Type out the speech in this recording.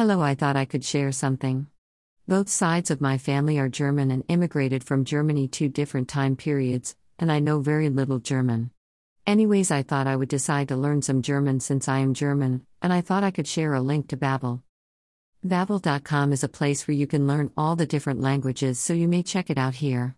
Hello, I thought I could share something. Both sides of my family are German and immigrated from Germany two different time periods, and I know very little German. Anyways, I thought I would decide to learn some German since I am German, and I thought I could share a link to Babbel. Babbel.com is a place where you can learn all the different languages, so you may check it out here.